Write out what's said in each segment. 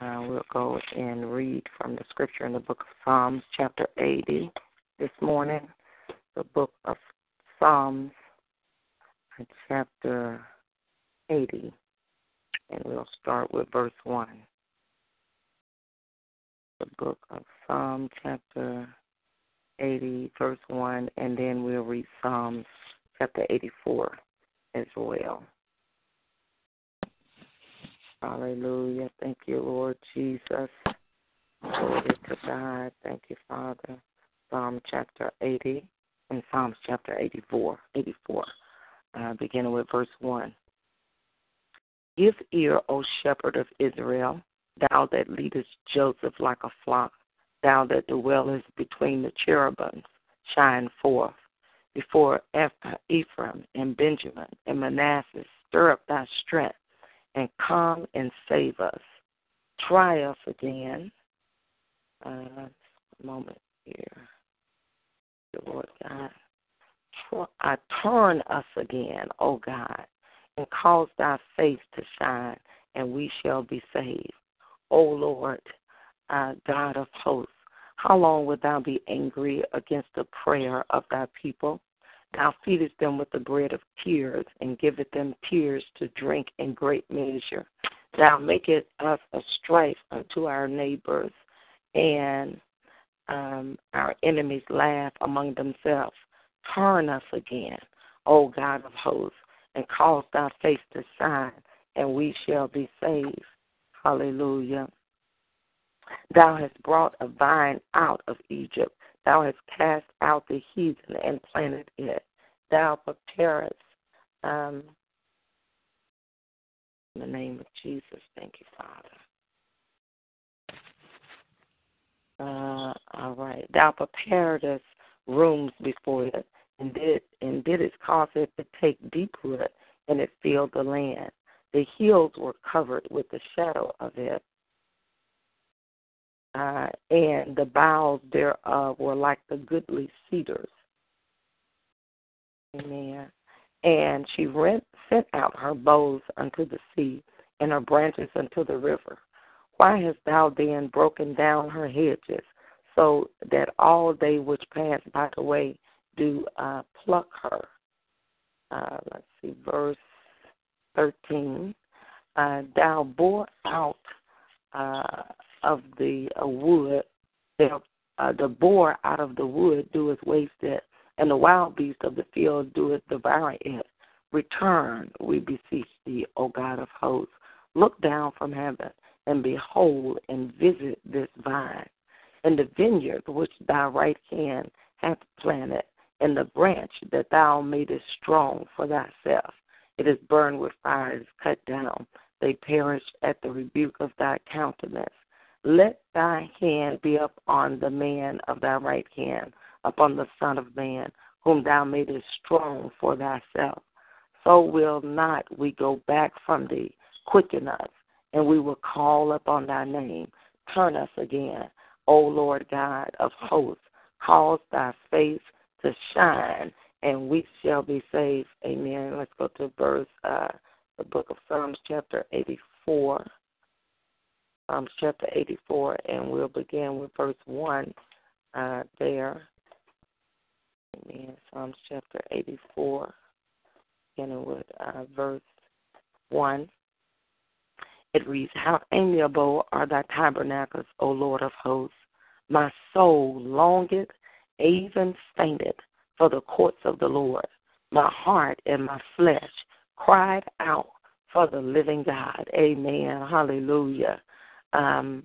Uh, we'll go and read from the scripture in the book of Psalms, chapter 80, this morning. The book of Psalms, chapter 80, and we'll start with verse 1. The book of Psalm, chapter 80, verse 1, and then we'll read Psalms, chapter 84 as well. Hallelujah. Thank you, Lord Jesus. Glory to God. Thank you, Father. Psalm chapter 80 and Psalms chapter 84. 84, uh, beginning with verse 1. Give ear, O shepherd of Israel, thou that leadest Joseph like a flock, thou that dwellest between the cherubims, shine forth. Before Ephraim and Benjamin and Manasseh, stir up thy strength and come and save us. Try us again. Uh, a moment here. The Lord God. I turn us again, O God, and cause thy face to shine, and we shall be saved. O Lord, uh, God of hosts, how long wilt thou be angry against the prayer of thy people? Thou feedest them with the bread of tears, and givest them tears to drink in great measure. Thou makest us a strife unto our neighbors, and um, our enemies laugh among themselves. Turn us again, O God of hosts, and cause thy face to shine, and we shall be saved. Hallelujah. Thou hast brought a vine out of Egypt. Thou hast cast out the heathen and planted it. Thou preparest, um, in the name of Jesus, thank you, Father. Uh, all right. Thou preparedest rooms before it, and did and did it cause it to take deep root, and it filled the land. The hills were covered with the shadow of it, uh, and the boughs thereof were like the goodly cedars. Amen. And she rent, sent out her boughs unto the sea, and her branches unto the river. Why hast thou then broken down her hedges, so that all they which pass by the way do uh, pluck her? Uh, let's see, verse 13. Uh, thou bore out uh, of the uh, wood, the, uh, the boar out of the wood doeth waste it, and the wild beast of the field doeth devour it. Return, we beseech thee, O God of hosts. Look down from heaven, and behold, and visit this vine, and the vineyard which thy right hand hath planted, and the branch that thou madest strong for thyself. It is burned with fire, it is cut down. They perish at the rebuke of thy countenance. Let thy hand be up on the man of thy right hand, upon the Son of Man, whom thou madest strong for thyself. So will not we go back from thee. Quicken us, and we will call upon thy name. Turn us again, O Lord God of hosts. Cause thy face to shine, and we shall be saved. Amen. Let's go to verse, uh, the book of Psalms, chapter 84. Psalms chapter 84, and we'll begin with verse 1 uh, there. Amen. Psalms chapter 84, beginning with uh, verse 1. It reads, How amiable are thy tabernacles, O Lord of hosts! My soul longeth, even fainted, for the courts of the Lord. My heart and my flesh cried out for the living God. Amen. Hallelujah. Um,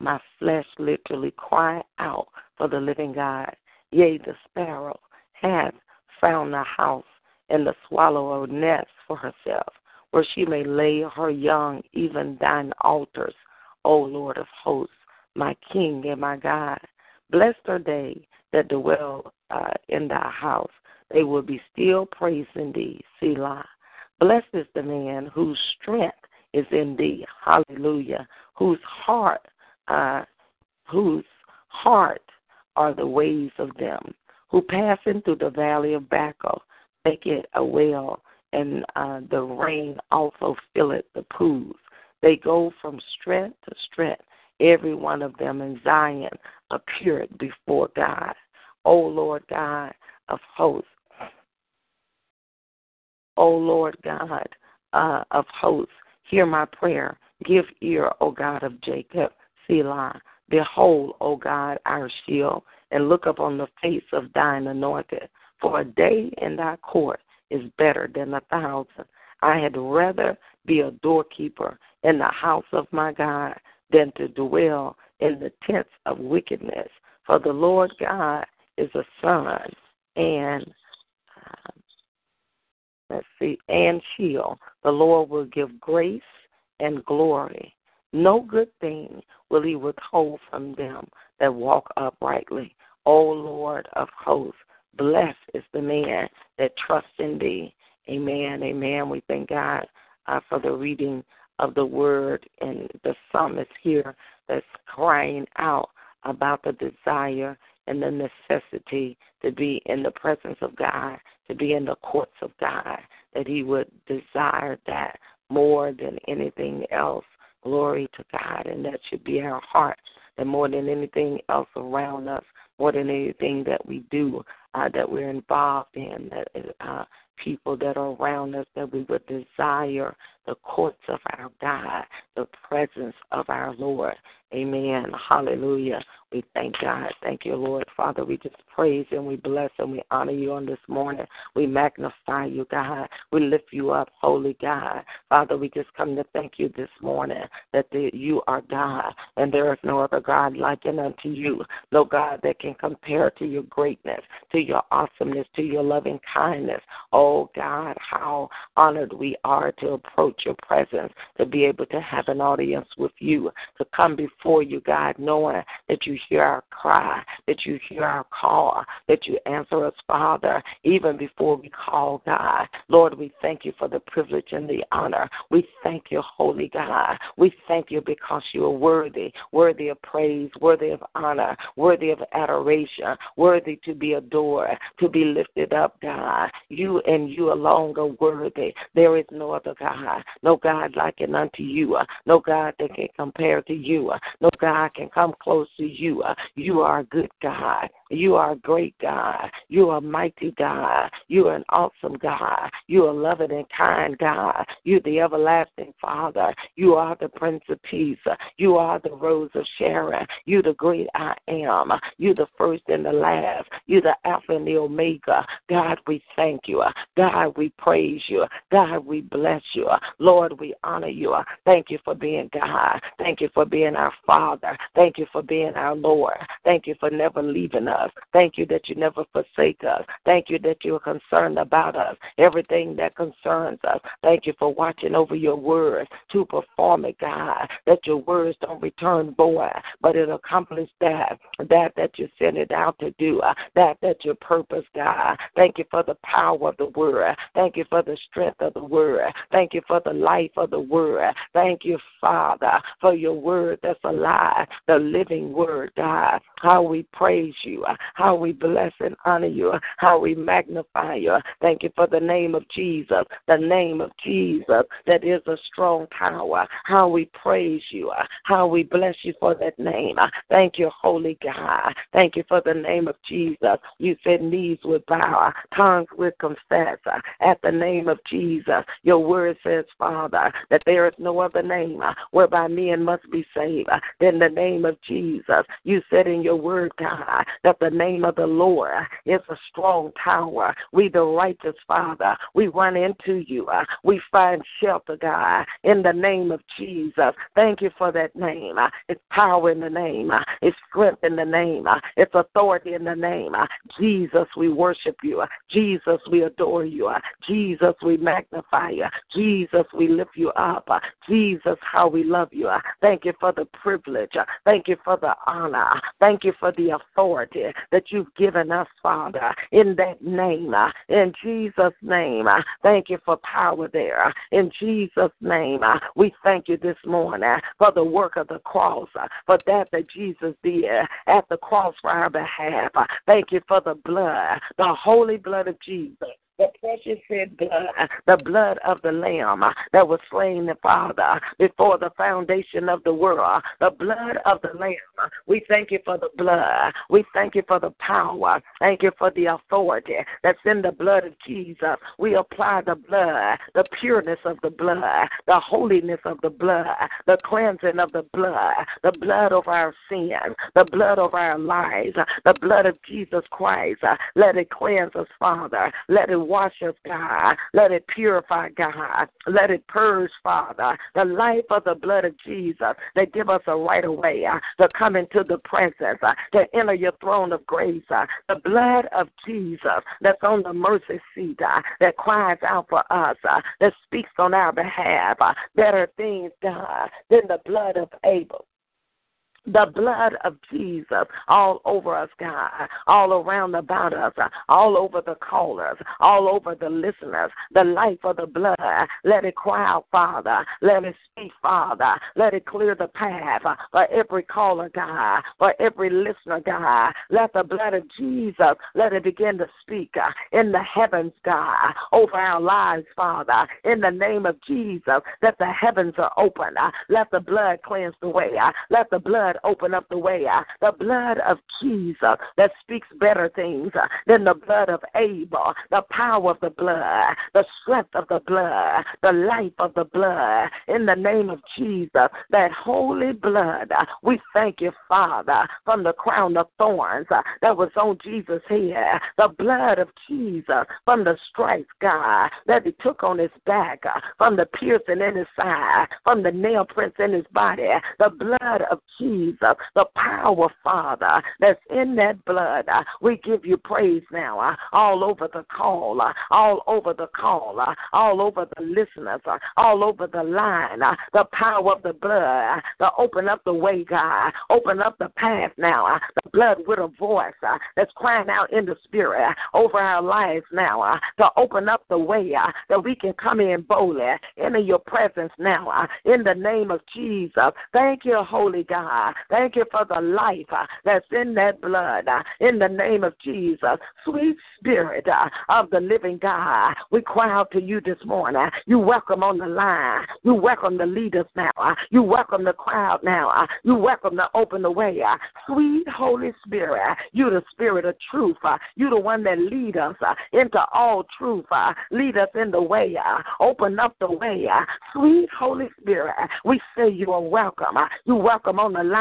my flesh literally cry out for the living God. Yea, the sparrow hath found a house, and the swallow a nest for herself, where she may lay her young, even thine altars, O Lord of hosts, my King and my God. Blessed are they that dwell uh, in thy house. They will be still praising thee, Selah. Blessed is the man whose strength is in thee, hallelujah, whose heart, uh, whose heart are the ways of them, who passing through the valley of Baca make it a well, and uh, the rain also filleth the pools. They go from strength to strength, every one of them in Zion appeared before God. O Lord God of hosts, O Lord God uh, of hosts, hear my prayer. Give ear, O God of Jacob, Selah. Behold, O God, our shield, and look upon the face of thine anointed. For a day in thy court is better than a thousand. I had rather be a doorkeeper in the house of my God than to dwell in the tents of wickedness. For the Lord God is a sun and um, let's see and shield. The Lord will give grace and glory. No good thing will he withhold from them that walk uprightly. O Lord of hosts, blessed is the man that trusts in thee. Amen. Amen. We thank God uh, for the reading of the word and the psalmist here that's crying out about the desire and the necessity to be in the presence of God, to be in the courts of God, that he would desire that more than anything else. Glory to God, and that should be our heart, and more than anything else around us, more than anything that we do, uh, that we're involved in, that uh, people that are around us, that we would desire the courts of our God, the presence of our Lord. Amen. Hallelujah. We thank God. Thank you, Lord. Father, we just praise and we bless and we honor you on this morning. We magnify you, God. We lift you up, holy God. Father, we just come to thank you this morning that the, you are God and there is no other God like unto you. No God that can compare to your greatness, to your awesomeness, to your loving kindness. Oh, God, how honored we are to approach your presence, to be able to have an audience with you, to come before you, God, knowing that you hear our cry, that you hear our call, that you answer us, Father, even before we call, God. Lord, we thank you for the privilege and the honor. We thank you, Holy God. We thank you because you are worthy, worthy of praise, worthy of honor, worthy of adoration, worthy to be adored, to be lifted up, God. You and you alone are worthy. There is no other God, no God like it unto you, uh, no God that can compare to you, uh, no God can come close to you. Uh, you are a good God. You are a great God. You are a mighty God. You are an awesome God. You are a loving and kind God. You are the everlasting Father. You are the Prince of Peace. You are the Rose of Sharon. You're the great I am. You're the first and the last. You're the Alpha and the Omega. God, we thank you. God, we praise you. God, we bless you. Lord, we honor you. Thank you for being God. Thank you for being our Father. Thank you for being our Lord. Thank you for never leaving us. Thank you that you never forsake us. Thank you that you are concerned about us, everything that concerns us. Thank you for watching over your words to perform it, God, that your words don't return void, but it accomplish that, that that you sent it out to do, uh, that that your purpose, God. Thank you for the power of the word. Thank you for the strength of the word. Thank you for the life of the word. Thank you, Father, for your word that's alive, the living word, God. How we praise you, how we bless and honor you, how we magnify you. Thank you for the name of Jesus, the name of Jesus that is a strong power. How we praise you, how we bless you for that name. Thank you, Holy God. Thank you for the name of Jesus. You said knees would bow, tongues would confess at the name of Jesus. Your word says, Father, that there is no other name whereby men must be saved than the name of Jesus. You said in your word, God, that the name of the Lord is a strong tower. We, the righteous Father, we run into you. Uh, we find shelter, God, in the name of Jesus. Thank you for that name. Uh, it's power in the name, uh, it's strength in the name, uh, it's authority in the name. Uh, Jesus, we worship you. Uh, Jesus, we adore you. Jesus, we magnify you. Jesus, we lift you up. Jesus, how we love you. Thank you for the privilege. Thank you for the honor. Thank you for the authority that you've given us, Father, in that name. Uh, in Jesus' name, uh, thank you for power there. Uh, in Jesus' name, we thank you this morning for the work of the cross, for that that Jesus did at the cross for our behalf. Thank you for the blood, the holy blood of Jesus the precious blood, the blood of the Lamb that was slain, the Father, before the foundation of the world, the blood of the Lamb. We thank you for the blood. We thank you for the power. Thank you for the authority that's in the blood of Jesus. We apply the blood, the pureness of the blood, the holiness of the blood, the cleansing of the blood, the blood of our sins, the blood of our lives, the blood of Jesus Christ. Let it cleanse us, Father. Let it wash us, God. Let it purify, God. Let it purge, Father. The life of the blood of Jesus that give us a right of way uh, to come into the presence, uh, to enter your throne of grace. Uh, the blood of Jesus that's on the mercy seat, uh, that cries out for us, uh, that speaks on our behalf. Uh, better things, God, than the blood of Abel the blood of Jesus all over us, God, all around about us, all over the callers, all over the listeners, the life of the blood. Let it cry out, Father. Let it speak, Father. Let it clear the path for every caller, God, for every listener, God. Let the blood of Jesus, let it begin to speak in the heavens, God, over our lives, Father, in the name of Jesus, that the heavens are open. Let the blood cleanse the way. Let the blood open up the way. Uh, the blood of Jesus that speaks better things uh, than the blood of Abel. The power of the blood, the strength of the blood, the life of the blood. In the name of Jesus, that holy blood, uh, we thank you, Father, from the crown of thorns that was on Jesus' head. The blood of Jesus from the stripes, God, that he took on his back, from the piercing in his side, from the nail prints in his body. The blood of Jesus Jesus, the power, Father, that's in that blood. Uh, we give you praise now, uh, all over the call, uh, all over the call, uh, all over the listeners, uh, all over the line. Uh, the power of the blood to open up the way, God, open up the path now. The blood with a voice that's crying out in the spirit over our lives now to open up the way that we can come in boldly into your presence now in the name of Jesus. Thank you, Holy God. Thank you for the life uh, that's in that blood. Uh, in the name of Jesus, sweet Spirit uh, of the living God, we cry out to you this morning. You welcome on the line. You welcome the leaders now. Uh, you welcome the crowd now. Uh, you welcome to open the way. Uh. Sweet Holy Spirit, you the Spirit of truth. You the one that lead us into all truth. Lead us in the way. Open up the way. Sweet Holy Spirit, we say you are welcome. You welcome on the line.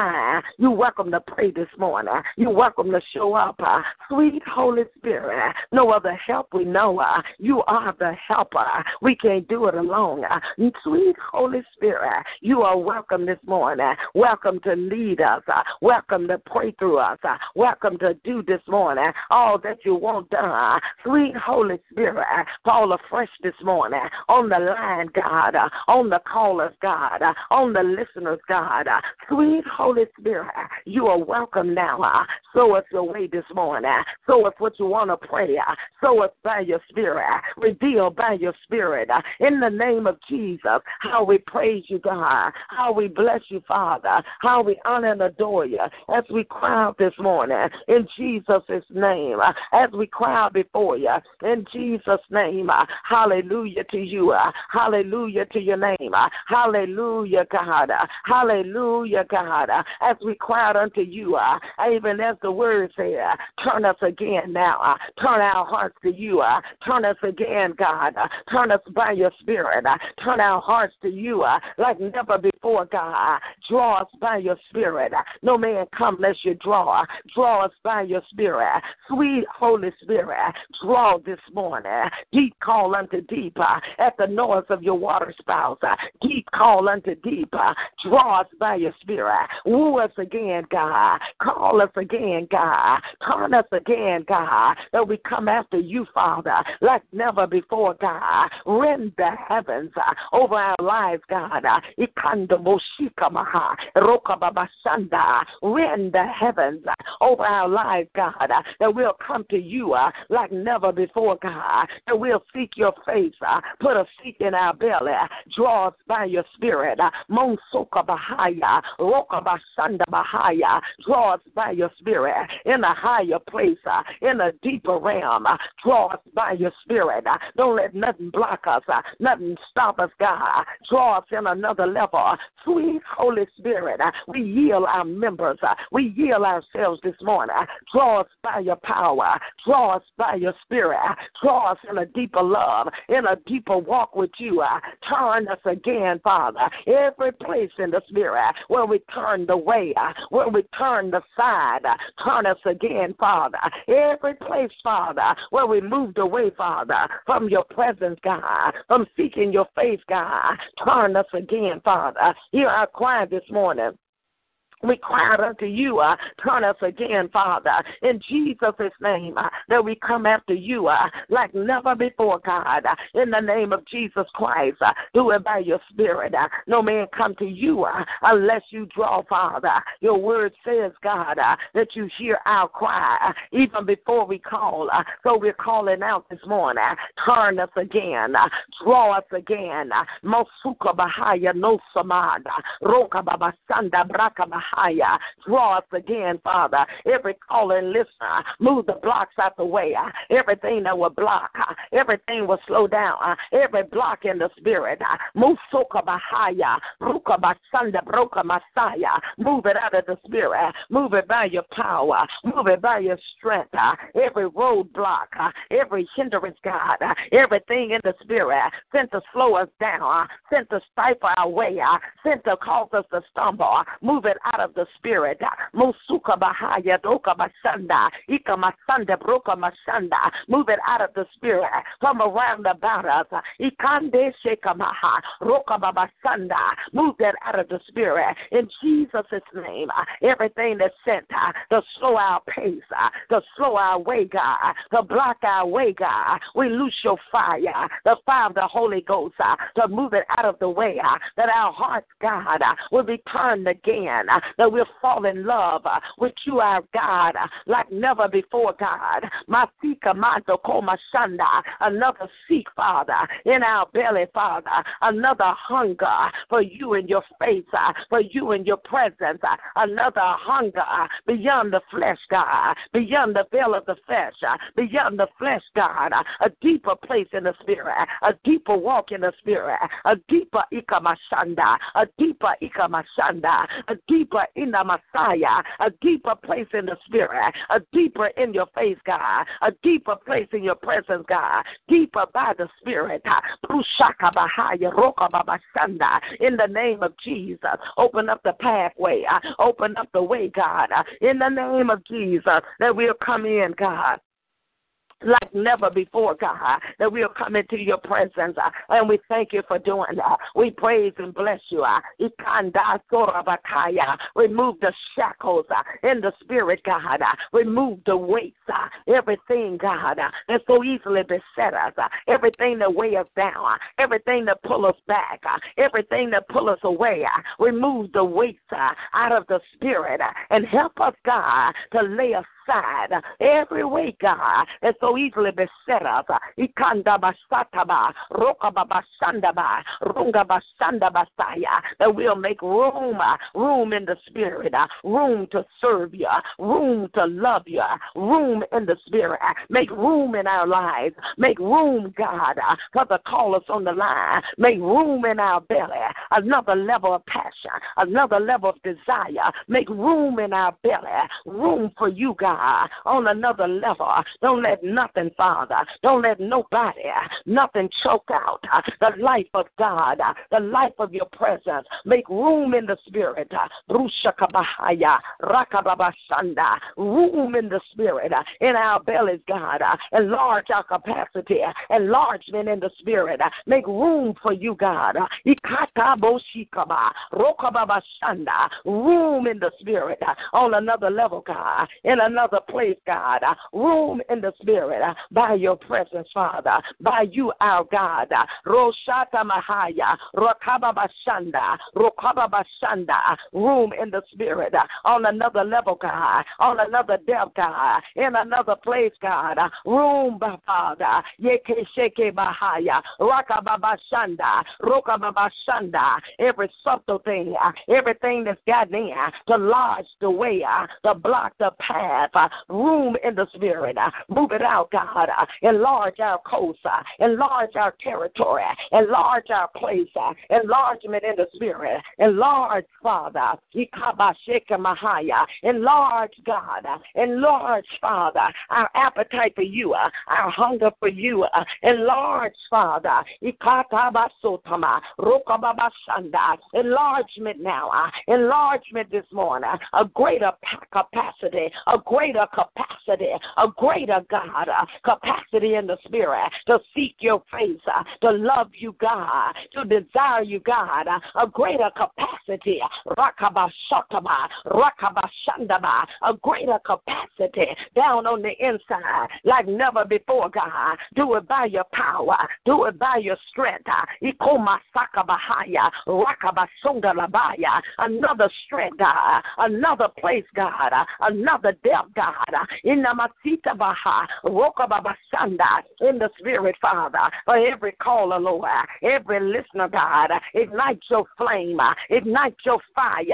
You welcome to pray this morning. You're welcome to show up. Uh, sweet Holy Spirit, no other help we know. Uh, you are the helper. We can't do it alone. Uh, sweet Holy Spirit, you are welcome this morning. Welcome to lead us. Welcome to pray through us. Welcome to do this morning all that you want done. Sweet Holy Spirit, fall afresh this morning on the line, God, on the callers, God, on the listeners, God. Sweet Holy Holy Spirit, you are welcome now. Show us your way this morning. Show us what you want to pray. Show us by your spirit. Reveal by your spirit. In the name of Jesus, how we praise you, God. How we bless you, Father. How we honor and adore you as we cry out this morning in Jesus' name. As we cry out before you in Jesus' name. Hallelujah to you. Hallelujah to your name. Hallelujah, God. Hallelujah, God. Uh, as we cried unto you, uh, even as the word said, uh, turn us again now. Uh, turn our hearts to you. Uh, turn us again, God. Uh, turn us by your spirit. Uh, turn our hearts to you uh, like never before, God. Draw us by your spirit. Uh, no man come unless you draw. Draw us by your spirit. Sweet Holy Spirit, draw this morning. Deep call unto deep uh, at the noise of your water spouse. Uh, deep call unto deep. Uh, draw us by your spirit. Woo us again, God. Call us again, God. Turn us again, God. That we come after you, Father, like never before, God. Rend the heavens uh, over our lives, God. Uh, Rend the heavens uh, over our lives, God. Uh, that we'll come to you uh, like never before, God. That we'll seek your face. Uh, put a seek in our belly. Draw us by your spirit. Monsoka Bahaya. Roka Bahaya. Draw us by your spirit in a higher place, uh, in a deeper realm. Draw us by your spirit. Don't let nothing block us, nothing stop us, God. Draw us in another level. Sweet Holy Spirit, we yield our members. We yield ourselves this morning. Draw us by your power. Draw us by your spirit. Draw us in a deeper love, in a deeper walk with you. Uh, turn us again, Father. Every place in the spirit where we turned away, uh, where we turned aside, uh, turn us again, Father. Every place, Father, where we moved away, Father, from your presence, God, from seeking your face, God, turn us again, Father. Hear our cry this morning. We cried unto you, uh, turn us again, Father, in Jesus' name, uh, that we come after you uh, like never before, God, uh, in the name of Jesus Christ. Uh, do it by your Spirit. Uh, no man come to you uh, unless you draw, Father. Your word says, God, uh, that you hear our cry uh, even before we call. Uh, so we're calling out this morning. Uh, turn us again. Uh, draw us again. Uh, Mosuka Bahaya no Samada. Roka Babasanda Braka Bahaya. Draw us again, Father. Every caller and listener, move the blocks out the way. Everything that will block, everything will slow down. Every block in the spirit, move soka bahaya, ruka basanda broka masaya. Move it out of the spirit. Move it by your power. Move it by your strength. Every roadblock, every hindrance, God, everything in the spirit sent to slow us down, sent to stifle our way, sent to cause us to stumble. Move it out of the spirit. Musuka bahaya doka masanda. Ika masanda broka masanda. Move it out of the spirit from around about us. Ikande shekamaha. Roka babasanda. Move that out of the spirit. In Jesus' name. Everything that's sent to slow our pace, to slow our way, God, to block our way, God. We loose your fire, the fire of the Holy Ghost, to move it out of the way, that our hearts, God, will be turned again, that we'll fall in love uh, with you, our God, uh, like never before, God. Masika manto koma shanda. Uh, another seek, Father, in our belly, Father. Another hunger uh, for you in your face, uh, for you in your presence. Uh, another hunger beyond the flesh, God, beyond the veil of the flesh, beyond the flesh, God. A deeper place in the spirit, a deeper walk in the spirit, a deeper ikamashanda, a deeper ikamashanda, a deeper in the Messiah, a deeper place in the spirit, a deeper in your face, God, a deeper place in your presence, God, deeper by the spirit. In the name of Jesus, open up the pathway, uh, open up the way, God, uh, in the name of Jesus, that we'll come in, God like never before, God, that we'll come into your presence. Uh, and we thank you for doing that. We praise and bless you. Uh, remove the shackles uh, in the spirit, God. Uh, remove the weights, uh, everything, God, uh, that so easily beset us, uh, everything that weigh us down, uh, everything that pull us back, uh, everything that pull us away. Uh, remove the weights uh, out of the spirit uh, and help us, God, to lay aside aside every way, God, that so easily beset us. Ikanda basataba, roka babasandaba, runga basanda basaya, that we'll make room, room in the spirit, room to serve you, room to love you, room in the spirit. Make room in our lives. Make room, God, for the callers on the line. Make room in our belly. Another level of passion, another level of desire. Make room in our belly. Room for you, God, on another level. Don't let nothing, Father, don't let nobody, nothing choke out the life of God, the life of your presence. Make room in the spirit. Room in the spirit, in our bellies, God. Enlarge our capacity, enlargement in the spirit. Make room for you, God. Room in the spirit on another level, God, in another place, God. Uh, room in the spirit uh, by your presence, Father, by you, our God. Uh, Roshata Mahaya, Rokaba Bashanda, Rokaba Bashanda. Room in the spirit on another level, God, on another depth, God, in another place, God. Room, Father. Yeke Sheke Bahaya, Rakaba Bashanda, Rokaba Bashanda. Every subtle thing, everything that's gotten in to lodge the way, to block the path. Uh, room in the spirit. Uh, Move it out, God. Uh, enlarge our coast. Enlarge our territory. Enlarge our place. Enlargement in the spirit. Enlarge, Father. Enlarge, God. Enlarge, Father, our appetite for you, our hunger for you. Enlarge, Father. Enlargement now. Enlargement this morning. A greater capacity. A greater capacity. A greater, God, capacity in the spirit to seek your face, uh, to love you, God, to desire you, God. Uh, a greater capacity. A greater capacity down on the inside like never before, God. Do it by your power. Do it by your strength. Uh, another strength, God. Another place, God. Another depth, God. In the spirit, Father. For every caller, Lord. Every listener, God. Ignite your flame. Ignite your fire.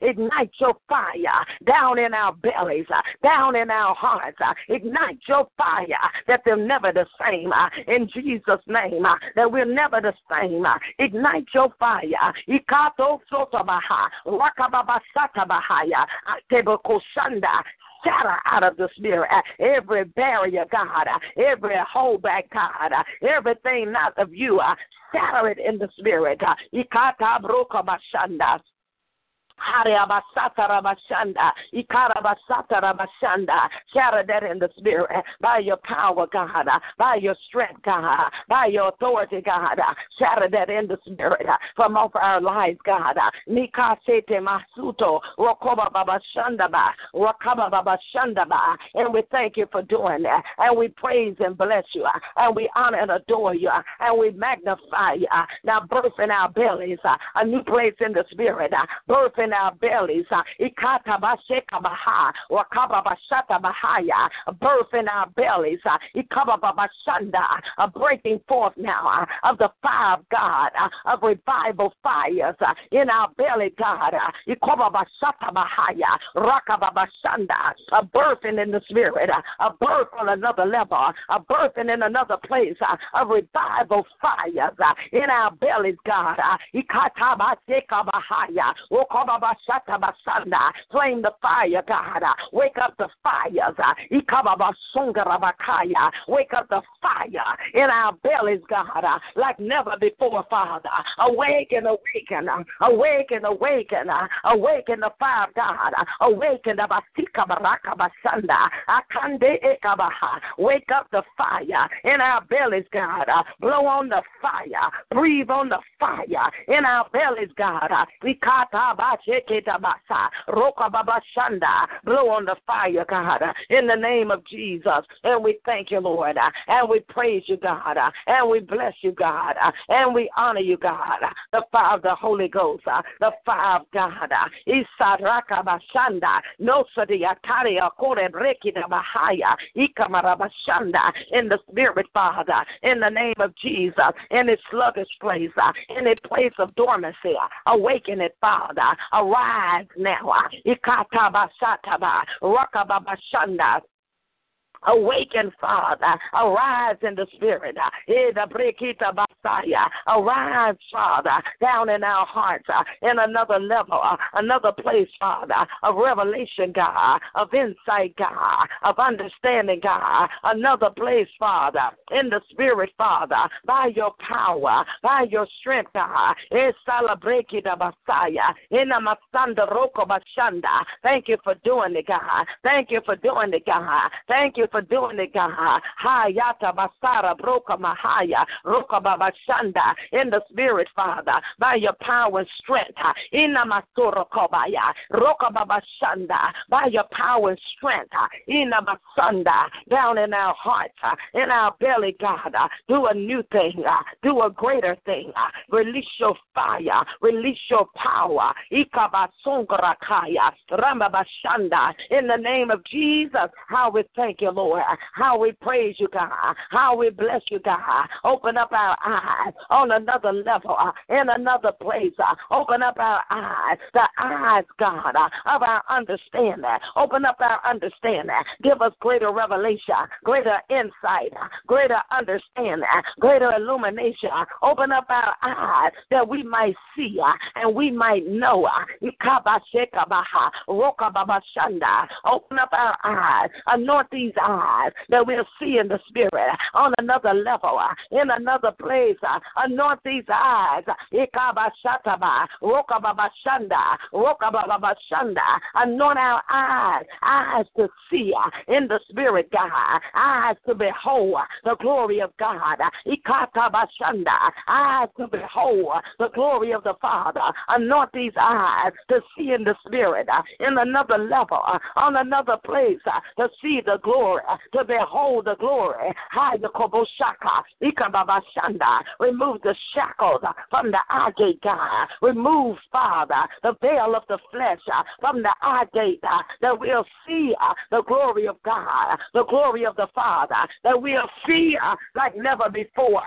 Ignite your fire down in our bellies, down in our hearts. Ignite your fire that they're never the same. In Jesus' name, that we're never the same. Ignite your fire. Ikato sotabaha, rakababasatabahaya, tebakoshanda, shatter out of the spirit every barrier, God, every holdback, God, everything not of you, shatter it in the spirit. Ikata broka bashanda. Shatter that in the spirit by your power, God, by your strength, God, by your authority, God. Shatter that in the spirit from off our lives, God. Nikasete masuto, rokoba baba shandaba, rokaba baba shandaba. And we thank you for doing that. And we praise and bless you. And we honor and adore you. And we magnify you. Now birth in our bellies a new place in the spirit. Birth in in our bellies. Uh, birth in our bellies. Uh, a breaking forth now uh, of the fire of God, of revival fires in our belly, God. A birthing in the spirit, a birth on another level, a birthing in another place, of revival fires in our bellies, God. Flame the fire, God. Wake up the fires. Wake up the fire in our bellies, God, like never before, Father. Awaken, awaken, awaken, awaken, awaken the fire, God. Awaken the. Wake up the fire in our bellies, God. Blow on the fire. Breathe on the fire in our bellies, God. Blow on the fire, God, in the name of Jesus. And we thank you, Lord. And we praise you, God. And we bless you, God. And we honor you, God. The fire of the Holy Ghost. The fire of God. Isaraka Bashanda. No Sadiataria Kore Brekida Bahaya. Ikamarabashanda. In the spirit, Father. In the name of Jesus. In its sluggish place. In its place of dormancy. Awaken it, Father. Arise now. Ah, Ikatabashataba. Rakababashanda. Awaken, Father. Arise in the spirit. Arise, Father, down in our hearts uh, in another level, uh, another place, Father, of revelation, God, of insight, God, of understanding, God. Another place, Father, in the spirit, Father, by your power, by your strength, God. Thank you for doing it, God. Thank you for doing it, God. Thank you for doing it, God. Hayata Basara Broka Mahaya Roka Babashanda in the spirit, Father, by your power and strength. Ina Masura Kobaya Roka Babashanda by your power and strength. Ina Masanda down in our hearts, in our belly, God. Do a new thing, do a greater thing. Release your fire, release your power. Ikabasungrakaya Rambabashanda in the name of Jesus. How we thank you, Lord. How we praise you, God. How we bless you, God. Open up our eyes on another level, uh, in another place. Uh, open up our eyes, the eyes, God, uh, of our understanding. Open up our understanding. Give us greater revelation, greater insight, greater understanding, greater illumination. Open up our eyes that we might see and we might know. Open up our eyes. Anoint these eyes that we'll see in the spirit on another level, uh, in another place. Uh, anoint these eyes. Anoint our eyes, eyes to see uh, in the spirit, God, eyes to behold the glory of God, eyes to behold the glory of the Father. Anoint these eyes to see in the spirit, in another level, on another place, to see the glory, to behold the glory. Hide the Koboshaka. Ikababashanda. Remove the shackles from the eye gate, God. Remove, Father, the veil of the flesh from the eye gate that we'll see uh, the glory of God, the glory of the Father, that we'll see uh, like never before.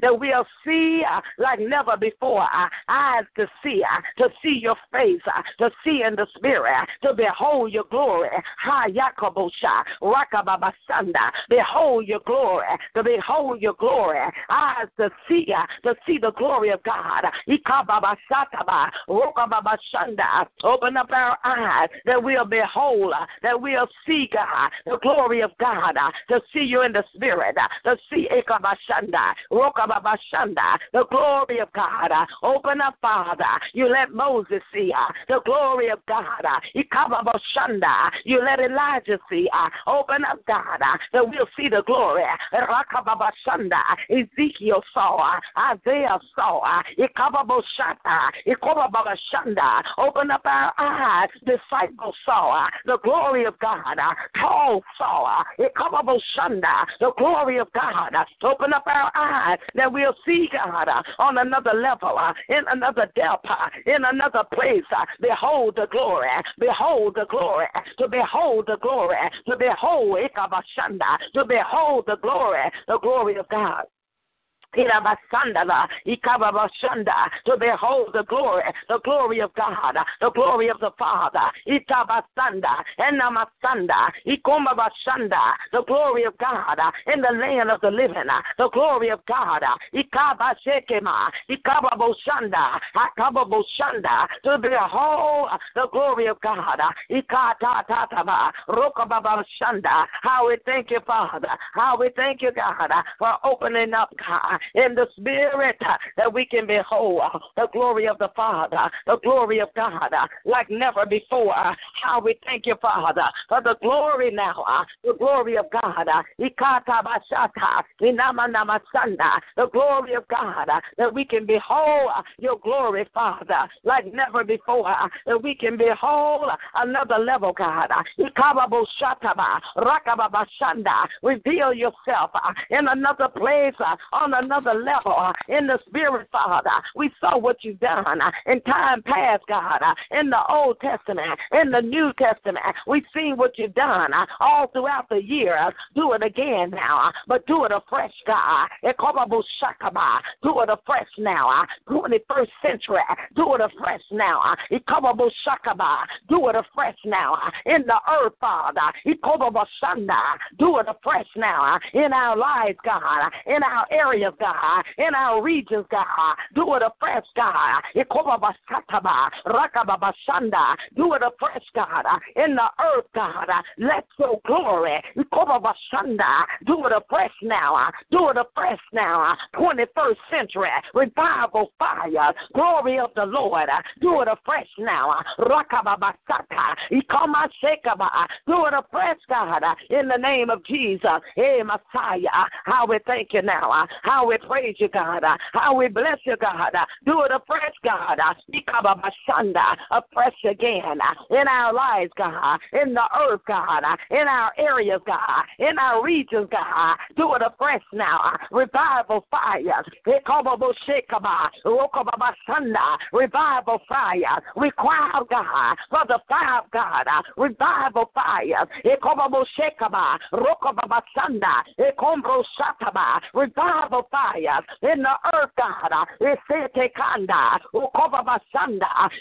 That we'll see uh, like never before. Eyes to see, to see your face, to see in the spirit, to behold your glory. Ha Yakobosha, Rakababasanda. Behold your glory, to behold your glory. Eyes to see, to see the glory of God. Ikababasataba, Rokababashanda. Open up our eyes that we'll behold, that we'll see God, the glory of God, to see you in the spirit, to see Ikabashanda, Rokababashanda, the glory of God. Open up, Father. You let Moses see the glory of God. You let Elijah see. Uh, open up, God, uh, that we'll see the glory. Rakababashanda. Ezekiel saw, uh, Isaiah saw, Ikababoshata, Ikobabashanda. Open up our eyes. Disciples saw the glory of God. Paul saw, Ikababoshanda, the glory of God. Open up our eyes that we'll see God on another level, in another depth, in another place. Behold the glory. Behold the glory. To behold the glory. To behold it about Shanda, to behold the glory. The glory of God to behold the glory, the glory of God, the glory of the Father, Itabasanda, Enamasanda, Ikombabashanda, the glory of God in the land of the living, the glory of God, Ikabashekema, Ikababoshanda, Akababoshanda, to behold the glory of God, Ikatatataba, Rokababashanda, how we thank you, Father, how we thank you, God, for opening up, God Uh, in the spirit uh, that we can behold uh, the glory of the Father, the glory of God like never before. How we thank you, Father, for the glory now, the glory of God. The glory of God that we can behold your glory, Father, like never before. That we can behold another level, God. Reveal yourself in another place, on another level, uh, in the spirit, Father. We saw what you've done uh, in time past, God, uh, in the Old Testament, in the New Testament. We've seen what you've done all throughout the year. Do it again now, but do it afresh, God. Do it afresh now. 21st century. Do it afresh now. Do it afresh now. In the earth, Father. Do it afresh now. In our lives, God. In our areas, God. In our regions, God. Do it afresh, God. Do it afresh, God. In the earth, God. Let your glory. Do it afresh now. Do it afresh now. 21st century. Revival fire. Glory of the Lord. Do it afresh now. Do it afresh, God. In the name of Jesus. Hey, Messiah. How we thank you now. How we praise you, God. How we bless you, God. Do it afresh, God. Afresh again. In our lives, God. In the earth, God. In our areas, God. In our regions, God. Do it afresh now. Revival fire. Revival fire. We cry out, God, for the fire of God. Revival fire. Revival fire in the earth, God.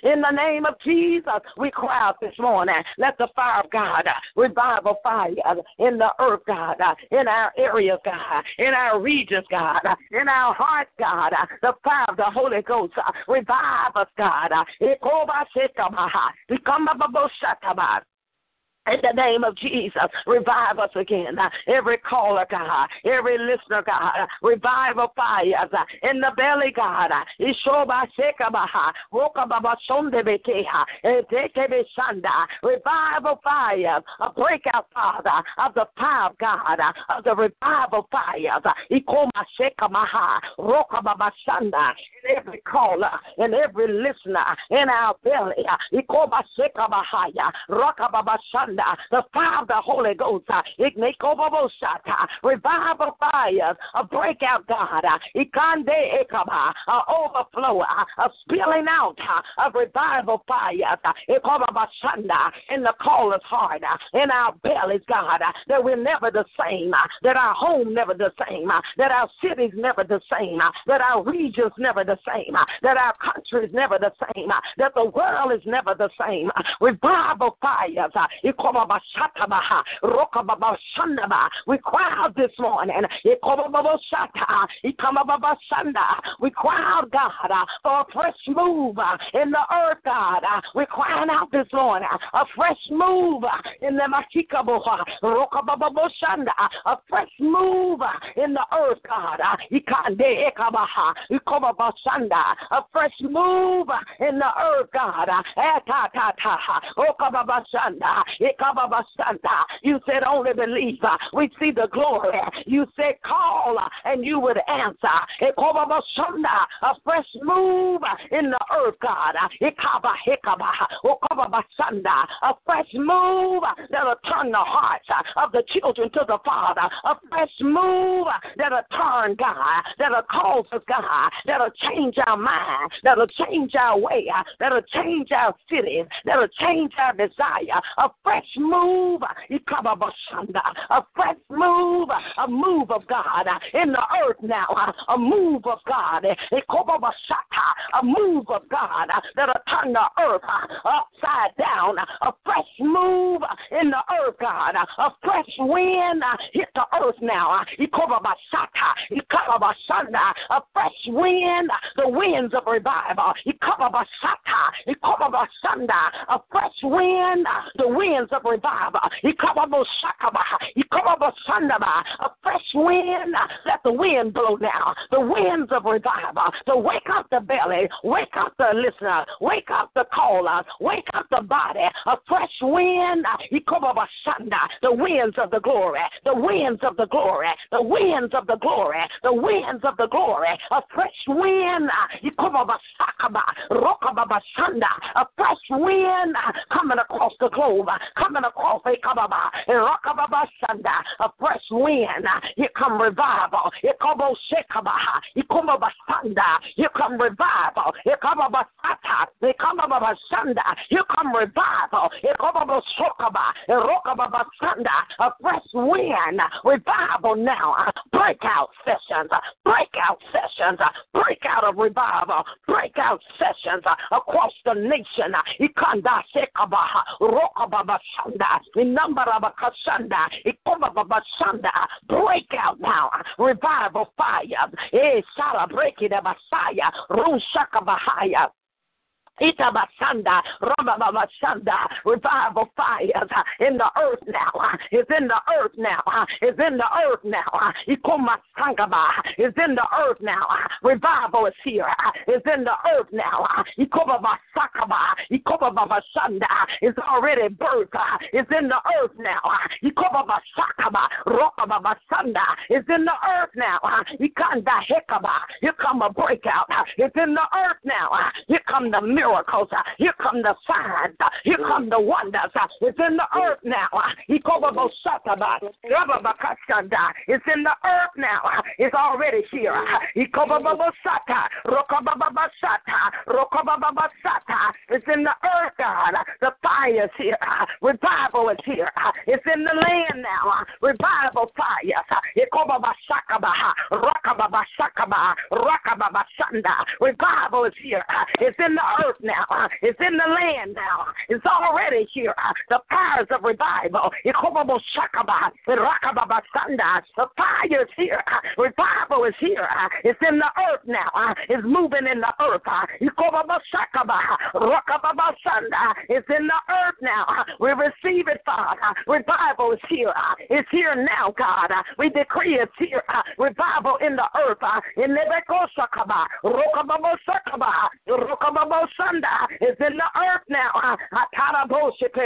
In the name of Jesus, we cry out this morning. Let the fire of God revival fire in the earth, God, in our areas, God, in our regions, God, in our hearts, God. The fire of the Holy Ghost revive us, God. In the name of Jesus, revive us again. Every caller, God, every listener, God, revive a fire in the belly, God. Revive a fire, a breakout, Father, of the of God, of the revival fire. In every caller, in every listener, in our belly. Uh, the fire of the Holy Ghost. Uh, uh, revival fires, a breakout, God. Ikande ekaba, a overflow, a spilling out of revival fire. fires. In the caller's heart, in our bellies, God, that we're never the same, that our home never the same, that our cities never the same, that our regions never the same, that our country is never the same, that the world is never the same. Revival fires. We cry out this morning. We cry out, God, for a fresh move in the earth, God. We're crying out this morning. A fresh move in the Makikaboha. A fresh move in the earth, God. A fresh move in the earth, God. You said only believe. Uh, we see the glory. You said call uh, and you would answer. A fresh move uh, in the earth, God. A fresh move that'll turn the hearts of the children to the Father. A fresh move that'll turn, God, that'll cause us, God, that'll change our mind, that'll change our way, that'll change our cities, that'll change our desire. A fresh move, a fresh move, a move of God in the earth now, a move of God, a move of God that'll turn the earth upside down, a fresh move in the earth, God, a fresh wind hit the earth now, a fresh wind, the winds of revival, a fresh wind, the winds winds of revival. He come up He come up a a fresh wind, let the wind blow now. The winds of revival. To wake up the belly, wake up the listener, wake up the caller, wake up the body. A fresh wind, He come up the winds of the glory, the winds of the glory, the winds of the glory, the winds of the glory. A fresh wind, He come up a fresh wind coming across the globe, coming across a a shanda, a fresh wind. Here come revival. Here come oh, Shekabaha. Here come oh, Basanda. Here come revival. Here come oh, Basata. Here come Basanda. Here come revival. Here come Shokaba. Rokaba Basanda. A fresh wind. Revival now. Breakout sessions. Breakout sessions. Breakout of revival. Breakout sessions across the nation. Ikanda Shekabaha. Rokaba Basanda. Number of. Ikoma Basanda. Break out now. Revival fire. Eh, Sarah, break it, Messiah. Rushaka Bahaya. Itabasanda, Ramabasanda, revival fires uh, in the earth now. Uh, is in the earth now. Uh, is in the earth now. Ikomasangaba is in the earth now. Revival is here. Is in the earth now. Ikobabasakaba, Ikobabasanda is already birthed. Is in the earth now. Ikobabasakaba, Rokababasanda is in the earth now. Ikanda Hekaba, here come a breakout. It's in the earth now. Here come the miracle miracles. Here come the signs. Here come the wonders. It's in the earth now. It's in the earth now. It's already here. It's in the earth, God. The fire is here. Revival is here. It's in the land now. Revival fire. Revival is here. It's in the earth now. It's in the land now. It's already here. The fires of revival. The fire is here. Revival is here. It's in the earth now. It's moving in the earth. It's in the earth now. We receive it, Father. Revival is here. It's here now, God. We decree it's here. Revival in the earth. In the is in the earth now. Ah,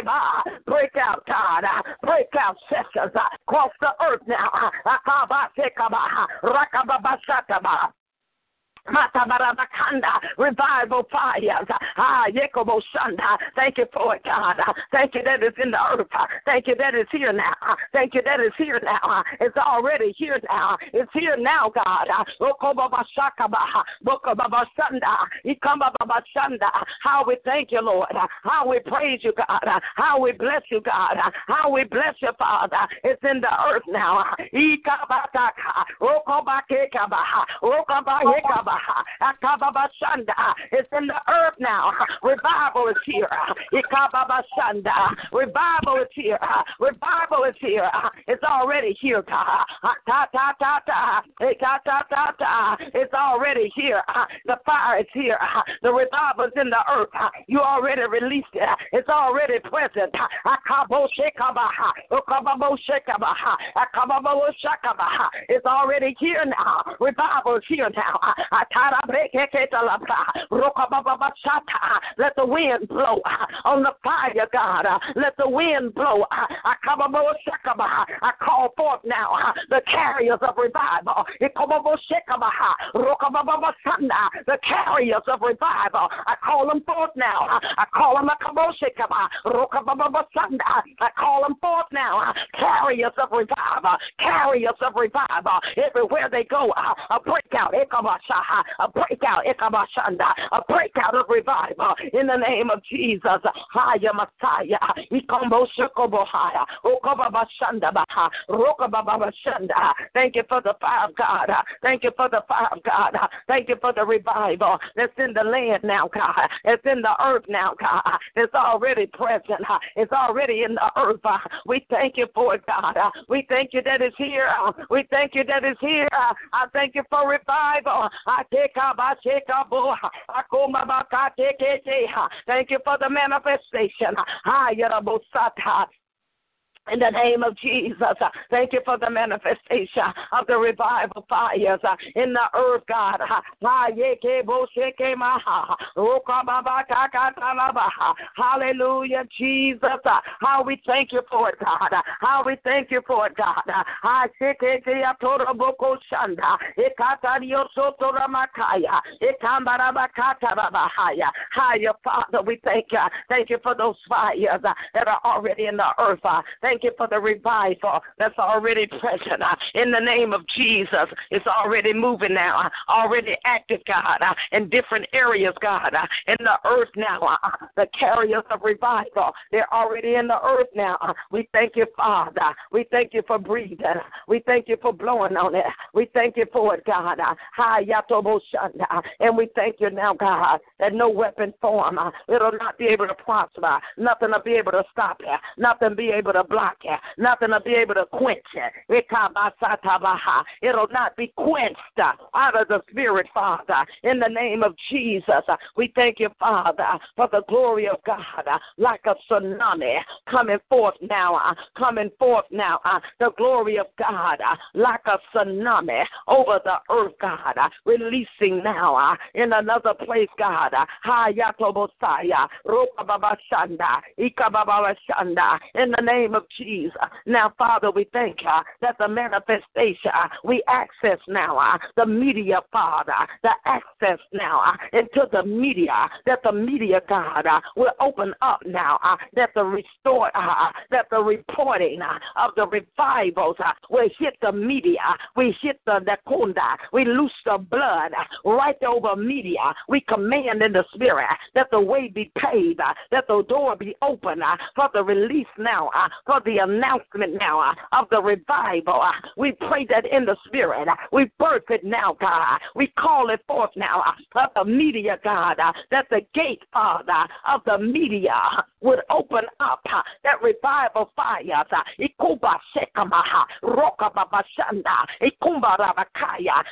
ah, break out, God. Ah, break out sessions across the earth now. Revival fires. Ah, Yekobo Shanda. Thank you for it, God. Thank you that it's in the earth. Thank you that it's here now. Thank you that it's here now. It's already here now. It's here now, God. How we thank you, Lord. How we praise you, God. How we bless you, God. How we bless you, Father. It's in the earth now. It's in the earth now. Revival is here. Revival is here. Revival is here. It's already here. It's already here. The fire is here. The revival is in the earth. You already released it. It's already present. It's already here now. Revival is here now. Let the wind blow uh, on the fire, God. Uh, let the wind blow. Uh, I call forth now the carriers of revival. The carriers of revival. I call them forth now. I call them a kaboshikaba. I call them forth now. Carriers of revival. Carriers of revival. Everywhere they go, a breakout a breakout, a breakout of revival in the name of Jesus. Haya Messiah. Thank you for the fire God. Thank you for the fire of God. Thank you for the revival that's in the land now, God. It's in the earth now, God. It's already present. It's already in the earth. We thank you for it, God. We thank you that it's here. We thank you that it's here. I thank you for revival. I Thank you for the manifestation. In the name of Jesus, uh, thank you for the manifestation of the revival fires uh, in the earth, God. Hallelujah, Jesus. Uh, how we thank you for it, God. How we thank you for it, God. Hiya, Father, we thank you. Thank you for those fires that are already in the earth. Thank Thank you for the revival that's already present uh, in the name of Jesus. It's already moving now, uh, already active, God, uh, in different areas, God, uh, in the earth now. Uh, the carriers of revival, they're already in the earth now. Uh, we thank you, Father. We thank you for breathing. We thank you for blowing on it. We thank you for it, God. And we thank you now, God, that no weapon form, it'll not be able to prosper. Nothing will be able to stop it. Nothing be able to block block Nothing will be able to quench it. It'll not be quenched uh, out of the Spirit, Father. In the name of Jesus, uh, we thank you, Father, for the glory of God uh, like a tsunami coming forth now, coming forth now. The glory of God like a tsunami over the earth, God, releasing now in another place, God. In the name of Jesus. Now, Father, we thank you uh, that the manifestation, uh, we access now uh, the media, Father, the access now uh, into the media, that the media, God, uh, will open up now, uh, that the restore, that the reporting of the revivals will hit the media. We hit the Nakunda. We loose the blood right over media. We command in the spirit that the way be paved, that the door be open for the release now, for the announcement now uh, of the revival. Uh, we pray that in the spirit. Uh, we birth it now, God. Uh, we call it forth now uh, of the media, God, uh, that the gate, Father, of the media would open up that revival fire.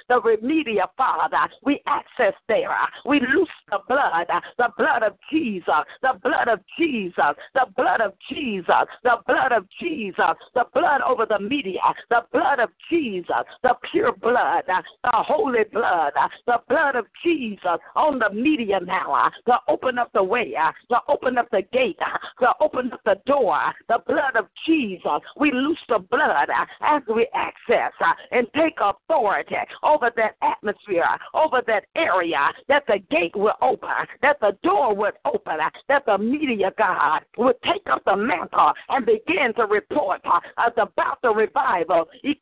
The media, Father, we access there. We loose the blood, the blood of Jesus, the blood of Jesus, the blood of Jesus, the blood of Jesus, the blood over the media, the blood of Jesus, the pure blood, the holy blood, the blood of Jesus on the media now, to open up the way, to open up the gate, to open up the door, the blood of Jesus. We loose the blood as we access and take authority over that atmosphere, over that area, that the gate will open, that the door would open, that the media, God, would take up the mantle and begin to report uh, about the revival. In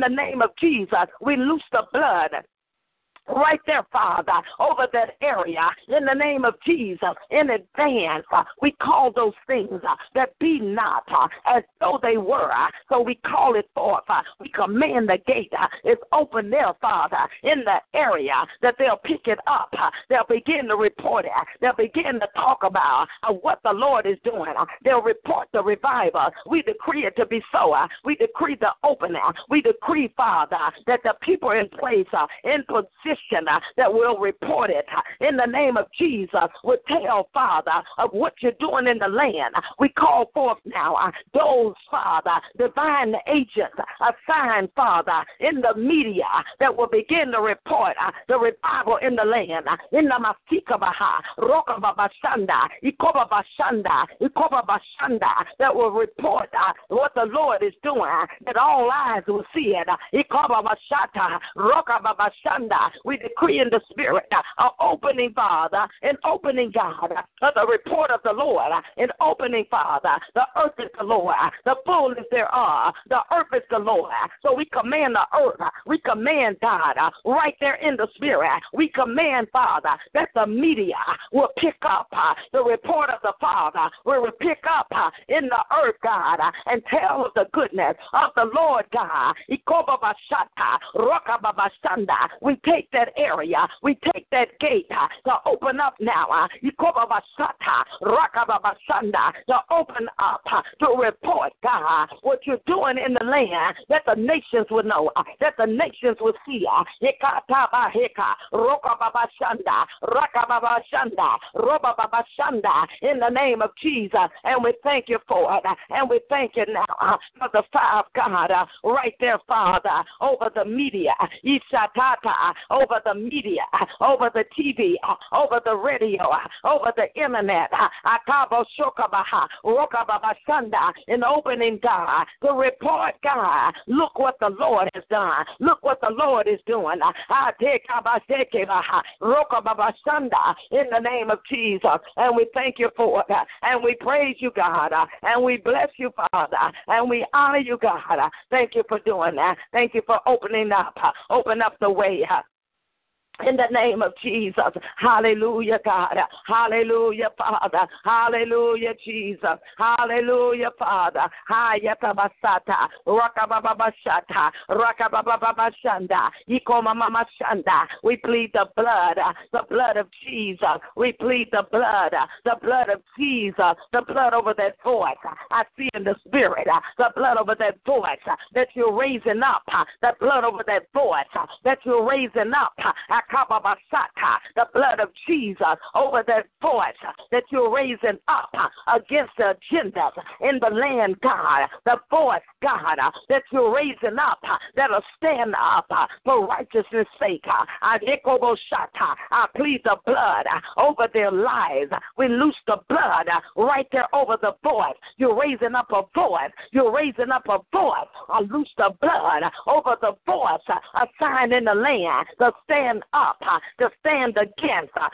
the name of Jesus, we loose the blood right there, Father, over that area in the name of Jesus in advance. Uh, we call those things uh, that be not uh, as though they were. So we call it forth. Uh, we command the gate uh, is open there, Father, in the area that they'll pick it up. Uh, they'll begin to report it. They'll begin to talk about what the Lord is doing. They'll report the revival. We decree it to be so. We decree the opening. We decree, Father, that the people in place, in position, uh, that will report it uh, in the name of Jesus will tell, Father, of what you're doing in the land. We call forth now uh, those, Father, divine agents uh, assigned, Father, in the media uh, that will begin to report uh, the revival in the land. In the Masika Baha, Roka Babashanda, Ikoba Bashanda, Ikoba Bashanda, that will report what the Lord is doing, that all eyes will see it. Ikoba Bashata, Roka Babashanda, we decree in the spirit uh, an opening, Father, an opening, God, uh, the report of the Lord, uh, an opening, Father. The earth is the Lord, uh, the fullness thereof. The earth is the Lord. Uh, so we command the earth, uh, we command God, right there in the spirit. We command, Father, that the media will pick up the report of the Father, we will pick up in the earth, God, and tell of the goodness of the Lord God. We take take that area. We take that gate uh, to open up now. Uh, to open up, uh, to report, God, what you're doing in the land, that the nations will know, that the nations will see. In the name of Jesus. And we thank you for it. And we thank you now for the fire of God right there, Father, over the media, Ishatata, over the media, over the TV, over the radio, over the internet, in opening God, the report, God, look what the Lord has done. Look what the Lord is doing. In the name of Jesus. And we thank you for it. And we praise you, God. And we bless you, Father. And we honor you, God. Thank you for doing that. Thank you for opening up. Open up the way in the name of Jesus. Hallelujah, God. Hallelujah, Father. Hallelujah, Jesus. Hallelujah, Father. Hayata basata. Rakababashata. Rakababashanda. Ikoma mama shanda. We plead the blood, the blood of Jesus. We plead the blood, the blood of Jesus. The blood over that voice. I see in the spirit the blood over that voice that you're raising up. The blood over that voice that you're raising up the blood of Jesus over that voice that you're raising up against the agendas in the land, God. The voice, God, that you're raising up that'll stand up for righteousness' sake. I plead the blood over their lives. We loose the blood right there over the voice. You're raising up a voice. You're raising up a voice. I loose the blood over the voice a sign in the land to stand up up uh, to stand against uh,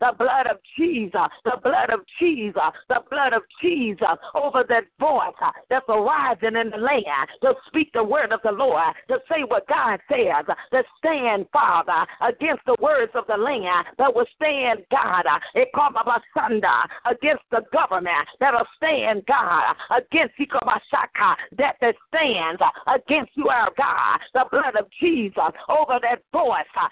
the blood of Jesus, the blood of Jesus, the blood of Jesus over that voice uh, that's arising in the land to speak the word of the Lord, to say what God says, to stand, Father, against the words of the land that will stand, God, against the government that'll stand, God, against that that stands against against you, our God. The blood of Jesus over that voice. Uh,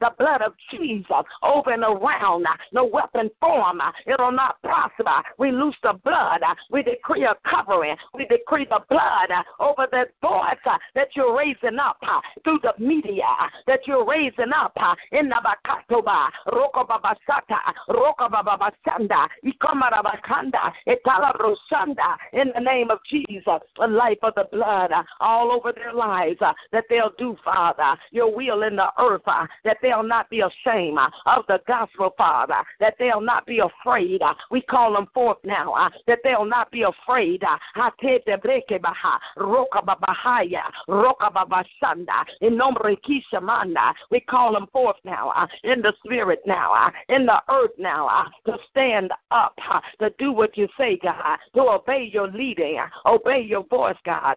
the blood of Jesus over and around. Uh, no weapon form. Uh, It'll not prosper. We loose the blood. We decree a covering. We decree the blood over that voice that you're raising up through the media that you're raising up in the Bakatoba, Rokobabasata, Rokobabasanda, Ikomarabakanda, Etalabrosanda, in the name of Jesus, the life of the blood uh, all over their lives, uh, that they'll do, Father, your will in the earth, uh, that they'll not be ashamed uh, of the gospel, Father, that they'll not be afraid. Uh, we call them forth now, uh, that they'll not be afraid. We call them forth now, in the spirit now, in the earth now, to stand up, to do what you say, God, to obey your leading, obey your voice, God,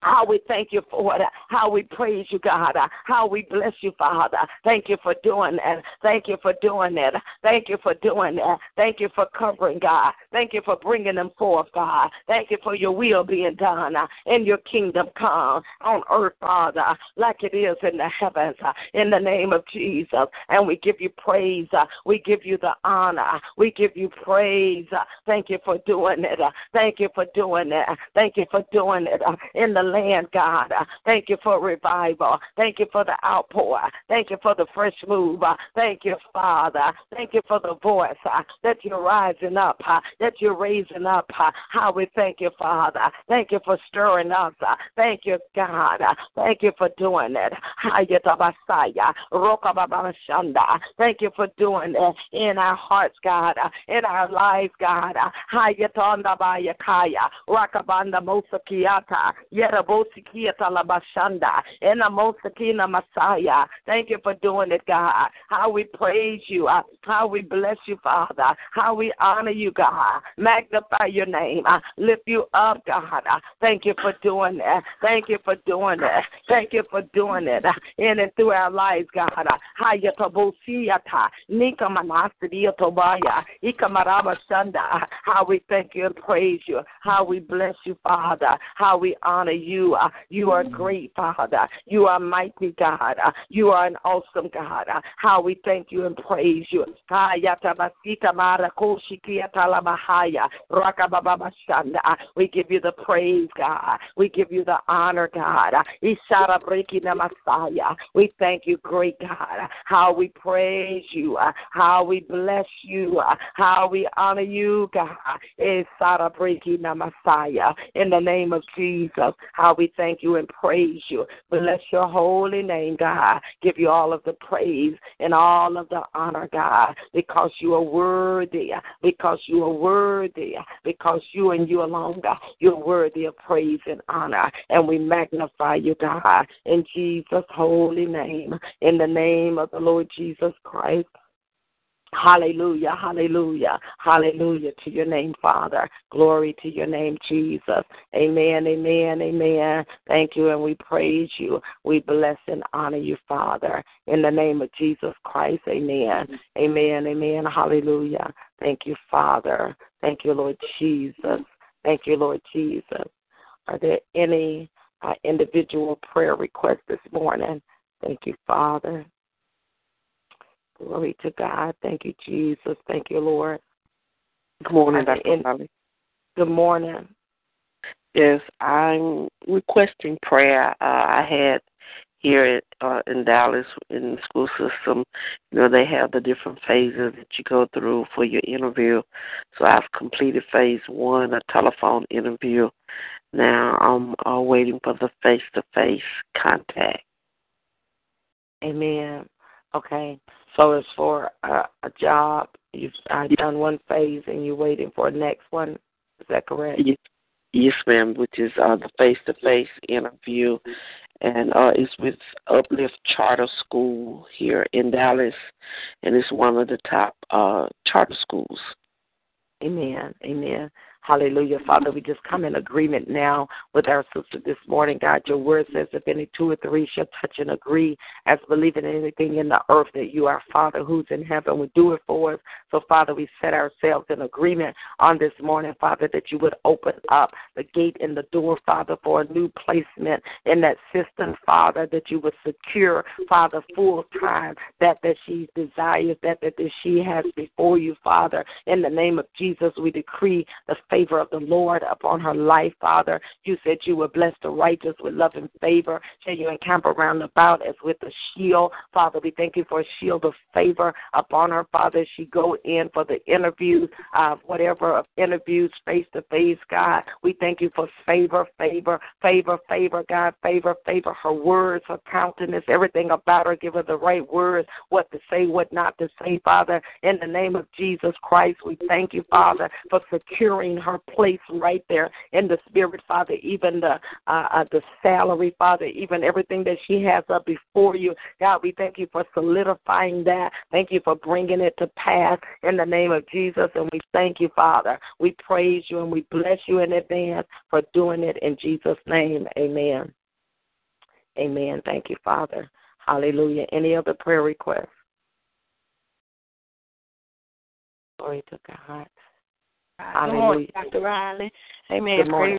How we thank you for it. How we praise you, God. How we bless you, Father. Thank you for doing that. Thank you for doing that. Thank you for doing that. Thank you for covering, God. Thank you for bringing them forth, God. Thank you for your will being done uh, in your kingdom come on earth, Father, like it is in the heavens, uh, in the name of Jesus. And we give you praise. Uh, we give you the honor. We give you praise. Thank you for doing it. Thank you for doing it. Thank you for doing it in the land, God. Uh, thank you for revival. Thank you for the outpour. Thank you for the fresh move. Uh, thank you, Father. Thank you for the voice uh, that you're rising up, that you're raising up. How we thank you, Father. Thank you for stirring us. Thank you, God. Thank you for doing it. Thank you for doing it in our hearts, God, in our lives, God. Rakabanda Mosakiata. Yet Thank you for doing it, God. How we praise you. Uh, how we bless you, Father. How we honor you, God. Magnify your name. Uh, lift you up, God. Uh, thank you for doing that. Thank you for doing that. Thank you for doing it in and through our lives, God. How we thank you and praise you. How we bless you, Father. How we honor you. Uh, you are mm. great, Father. You are mighty, God. Uh, you are an awesome God. Uh, how we thank you and praise you. We give you the praise, God. We give you the honor, God. We thank you, great God. How we praise you. How we bless you. How we honor you, God. In the name of Jesus, how we thank you and praise you. Bless your holy name, God. Give you all of the praise and all of the honor, God, because you are worthy, because you are worthy, because you and you alone, God, you're worthy of praise and honor. And we magnify you, God, in Jesus' holy name, in the name of the Lord Jesus Christ. Hallelujah, hallelujah, hallelujah to your name, Father. Glory to your name, Jesus. Amen, amen, amen. Thank you, and we praise you. We bless and honor you, Father. In the name of Jesus Christ, amen. Amen, amen, hallelujah. Thank you, Father. Thank you, Lord Jesus. Thank you, Lord Jesus. Are there any uh, individual prayer requests this morning? Thank you, Father. Glory to God. Thank you, Jesus. Thank you, Lord. Good morning, Dr. Holly. Good morning. Yes, I'm requesting prayer. Uh, I had here at, uh, in Dallas in the school system, you know, they have the different phases that you go through for your interview. So I've completed phase one, a telephone interview. Now I'm uh, waiting for the face to face contact. Amen. Okay. So it's for a, a job. You've uh, done one phase and you're waiting for the next one. Is that correct? Yes, yes ma'am. Which is uh, the face-to-face interview, and uh, it's with Uplift Charter School here in Dallas, and it's one of the top uh, charter schools. Amen. Amen. Hallelujah. Father, we just come in agreement now with our sister this morning. God, your word says if any two or three shall touch and agree as believing in anything in the earth that you, are Father who's in heaven, would do it for us. So, Father, we set ourselves in agreement on this morning, Father, that you would open up the gate and the door, Father, for a new placement in that system, Father, that you would secure, Father, full time that that she desires, that that, she has before you, Father. In the name of Jesus, we decree the favor of the Lord upon her life, Father. You said you would bless the righteous with love and favor. Shall you encamp around about as with a shield? Father, we thank you for a shield of favor upon her, Father. She go in for the interviews, uh, whatever of interviews face to face, God. We thank you for favor, favor, favor, favor, God, favor, favor. Her words, her countenance, everything about her. Give her the right words, what to say, what not to say, Father. In the name of Jesus Christ, we thank you, Father, for securing her place right there in the spirit, Father. Even the uh, uh, the salary, Father. Even everything that she has up before you, God. We thank you for solidifying that. Thank you for bringing it to pass in the name of Jesus, and we thank you, Father. We praise you and we bless you in advance for doing it in Jesus' name. Amen. Amen. Thank you, Father. Hallelujah. Any other prayer requests? Glory to God. Good morning, Dr. Riley. Amen. Good morning.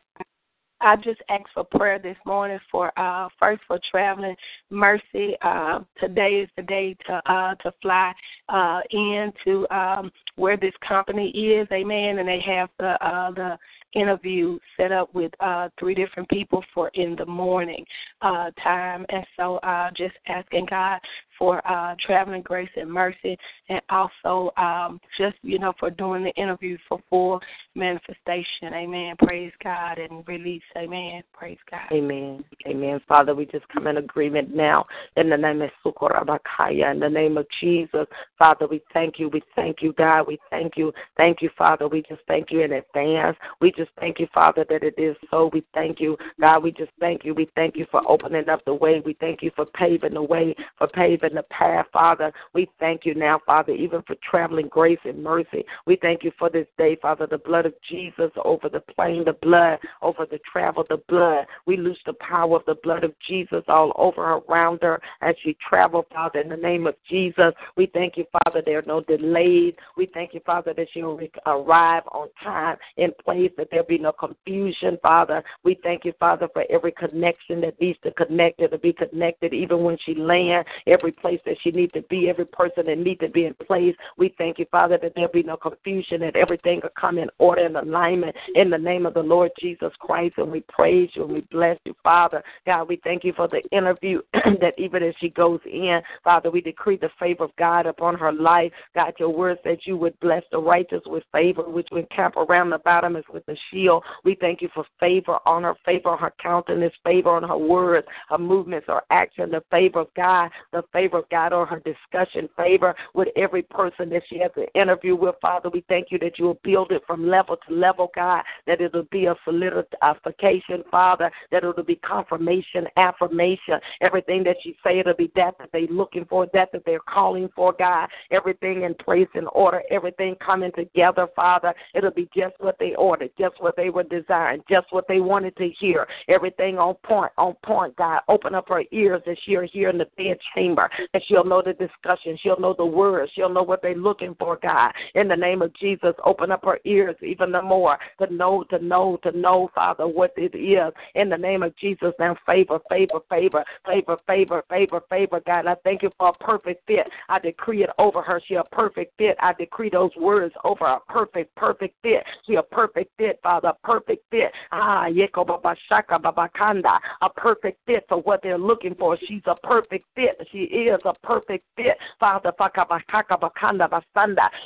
I just asked for prayer this morning for uh first for traveling mercy. Uh today is the day to uh to fly uh in to um where this company is, amen, and they have the uh the interview set up with uh three different people for in the morning uh time and so uh just asking God for uh, traveling grace and mercy, and also um, just you know for doing the interview for full manifestation. Amen. Praise God and release. Amen. Praise God. Amen. Amen. Father, we just come in agreement now in the name of Sukorabakaya, in the name of Jesus. Father, we thank you. We thank you, God. We thank you. Thank you, Father. We just thank you in advance. We just thank you, Father, that it is so. We thank you, God. We just thank you. We thank you for opening up the way. We thank you for paving the way, for paving the path, Father. We thank you now, Father, even for traveling grace and mercy. We thank you for this day, Father, the blood of Jesus over the plane, the blood over the travel, the blood. We loose the power of the blood of Jesus all over her, around her as she travel, Father, in the name of Jesus. We thank you, Father, there are no delays. We thank you, Father, that she'll arrive on time in place, that there be no confusion, Father. We thank you, Father, for every connection that needs to connect to be connected, even when she lands, every place that she needs to be, every person that needs to be in place. We thank you, Father, that there be no confusion, that everything will come in order and alignment in the name of the Lord Jesus Christ. And we praise you and we bless you, Father. God, we thank you for the interview that even as she goes in, Father, we decree the favor of God upon her life. God, your word says you would bless the righteous with favor, which would camp around about them as with a shield. We thank you for favor on her, favor on her countenance, favor on her words, her movements, or action, the favor of God, the favor of God on her discussion, favor with every person that she has an interview with, Father. We thank you that you will build it from level to level, God, that it'll be a solidification, Father, that it'll be confirmation, affirmation. Everything that she say, it'll be that that they're looking for, that that they're calling for, God. Everything in place and order, everything coming together, Father. It'll be just what they ordered, just what they were desiring, just what they wanted to hear. Everything on point, on point, God. Open up her ears that she'll hear in the bed chamber, that she'll know the discussion, she'll know the words, she'll know what they're looking for, God. In the name of Jesus, open up her ears even the more to know, to know, to know, Father, what it is. In the name of Jesus, now favor, favor, favor, favor, favor, favor, favor, God. I thank you for a perfect fit. I decree it over her. She a perfect fit. I decree those words over a perfect, perfect fit. She a perfect fit, Father, a perfect fit. Ah, yeko baba shaka baba kanda, a perfect fit for what they're looking for. She's a perfect fit. She is a perfect fit, Father.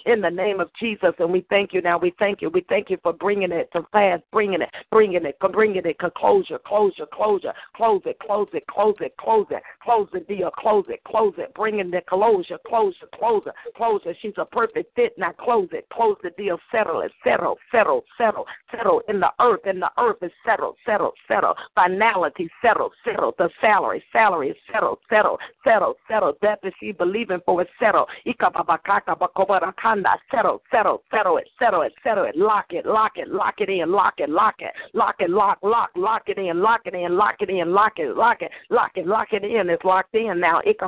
In the name of Jesus, and we thank you now. We thank you. We thank you for bringing it to pass, bringing it, bringing it, bringing it closure, closure, closure, close it, close it, close it, close it, close the deal, close it, close it, bringing the closure, closure, closure, closure. She's a perfect fit. Now close it, close the deal, settle it, settle, settle, settle, settle in the earth, and the earth is settled, settled, settled. Finality, settled, settled. The salary, salary is settled, settled, settled, settled. That that she believing for is settled. Settle, settle, settle it, settle it, settle it. Lock it, lock it, lock it in, lock it, lock it, lock it, lock, lock, lock it in, lock it in, lock it in, lock it, lock it, lock it, lock it in. It's locked in now. It's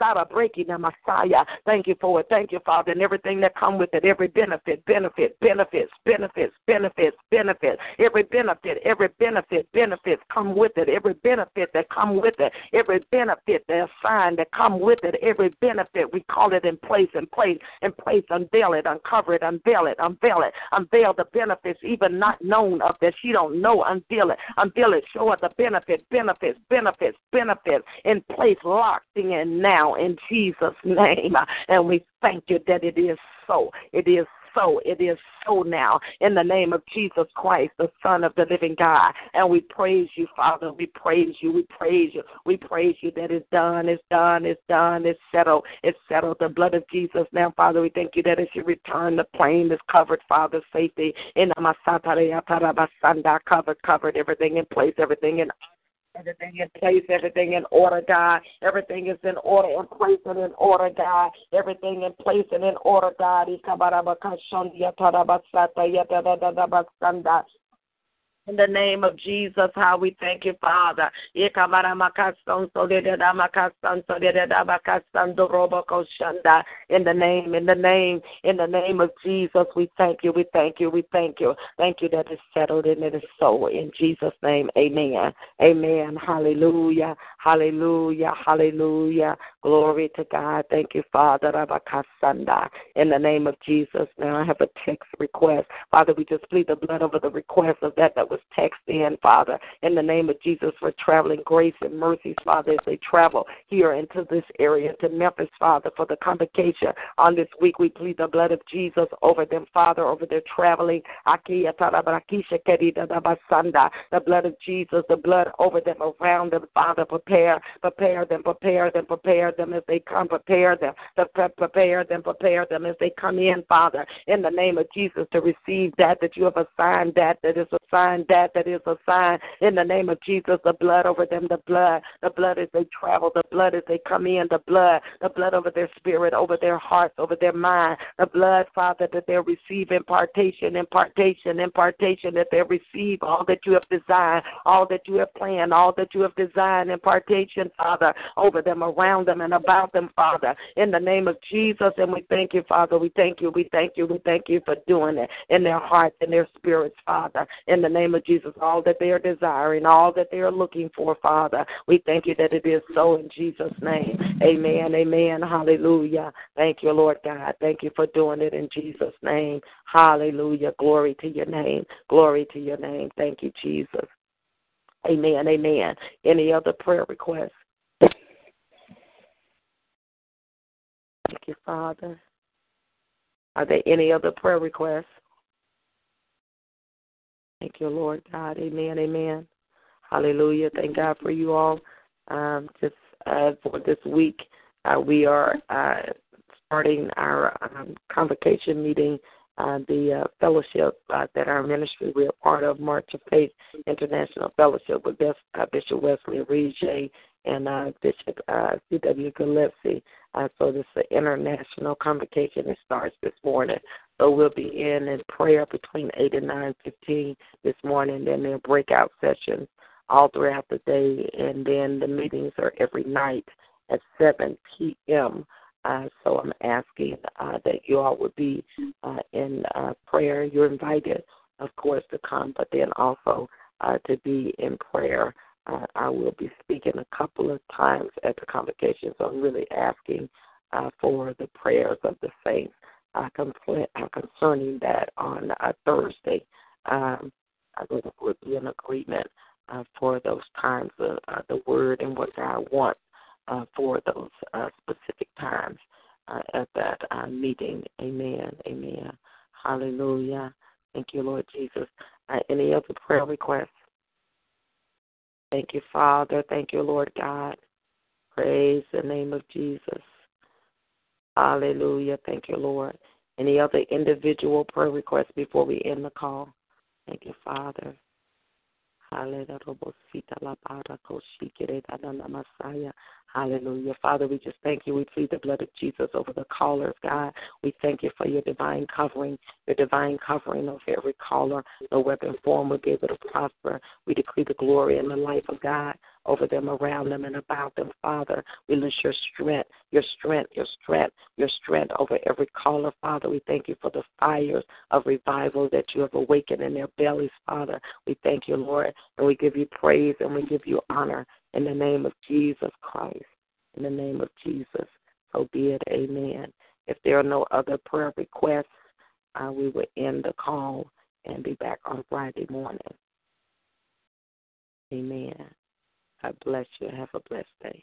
not breaking the Messiah. Thank you for it. Thank you, Father, and everything that come with it. Every benefit, benefit, benefits, benefits, benefits, benefits. Every benefit, every benefit, benefits come with it. Every benefit that come with it. Every benefit that assigned that come with it. Every benefit we call it in place, in place, in place. Unveil it, uncover it, unveil it, unveil it, unveil the benefits even not known of that she don't know. Unveil it, unveil it. Show her the benefit, benefits, benefits, benefits in place, locked in now in Jesus' name. And we thank you that it is so. It is so. It is so now in the name of Jesus Christ, the Son of the living God. And we praise you, Father. We praise you. We praise you. We praise you that it's done. It's done. It's done. It's settled. It's settled. The blood of Jesus. Now, Father, we thank you that as you return, the plane is covered, Father, safety. In covered, covered, everything in place, everything in Everything in place, everything in order, God. Everything is in order in place and in order, God. Everything in place and in order, God. In the name of Jesus, how we thank you, Father. In the name, in the name, in the name of Jesus, we thank you, we thank you, we thank you. Thank you that it's settled and it is so. In Jesus' name, amen. Amen. Hallelujah. Hallelujah. Hallelujah. Glory to God. Thank you, Father. In the name of Jesus. Now I have a text request. Father, we just plead the blood over the request of that that was Text in, Father, in the name of Jesus for traveling grace and mercies, Father, as they travel here into this area to Memphis, Father, for the convocation on this week. We plead the blood of Jesus over them, Father, over their traveling. The blood of Jesus, the blood over them, around them, Father. Prepare, prepare them, prepare them, prepare them as they come, prepare them, prepare them, prepare them as they come in, Father, in the name of Jesus to receive that that you have assigned, that that is assigned, that that is a sign In the name of Jesus, the blood over them, the blood, the blood as they travel, the blood as they come in, the blood, the blood over their spirit, over their hearts, over their mind, the blood, Father, that they receive impartation, impartation, impartation, that they receive all that you have designed, all that you have planned, all that you have designed, impartation, Father, over them, around them, and about them, Father, in the name of Jesus. And we thank you, Father. We thank you. We thank you. We thank you for doing it in their hearts and their spirits, Father, in the name of Jesus. All that they are desiring, all that they are looking for, Father. We thank you that it is so in Jesus' name. Amen. Amen. Hallelujah. Thank you, Lord God. Thank you for doing it in Jesus' name. Hallelujah. Glory to your name. Glory to your name. Thank you, Jesus. Amen. Amen. Any other prayer requests? Thank you, Father. Are there any other prayer requests? Thank you, Lord God. Amen. Amen. Hallelujah. Thank God for you all. Um, just uh, for this week, uh, we are uh, starting our um, convocation meeting, uh, the uh, fellowship uh, that our ministry we are part of, March of Faith International Fellowship with Bishop Wesley Reed J. and Bishop C.W. Gillespie. So this is an international convocation. It starts this morning. So we'll be in in prayer between 8 and 9.15 this morning. Then there are breakout sessions all throughout the day. And then the meetings are every night at 7 p.m. Uh, so I'm asking uh, that you all would be uh, in uh, prayer. You're invited, of course, to come, but then also uh, to be in prayer. Uh, I will be speaking a couple of times at the convocation, so I'm really asking for the prayers of the saints uh, compl- uh, concerning that on uh, Thursday. Um, I think it would be an agreement uh, for those times, of uh, the word and what God wants uh, for those uh, specific times uh, at that uh, meeting. Amen. Amen. Hallelujah. Thank you, Lord Jesus. Uh, any other prayer requests? Thank you, Father. Thank you, Lord God. Praise the name of Jesus. Hallelujah. Thank you, Lord. Any other individual prayer requests before we end the call? Thank you, Father. Hallelujah. Father, we just thank you. We plead the blood of Jesus over the callers, God. We thank you for your divine covering, your divine covering of every caller. No weapon form will be able to prosper. We decree the glory and the life of God over them, around them, and about them, Father. We lose your strength, your strength, your strength, your strength over every caller, Father. We thank you for the fires of revival that you have awakened in their bellies, Father. We thank you, Lord, and we give you praise and we give you honor in the name of Jesus Christ. In the name of Jesus. So be it. Amen. If there are no other prayer requests, uh, we will end the call and be back on Friday morning. Amen. God bless you. Have a blessed day.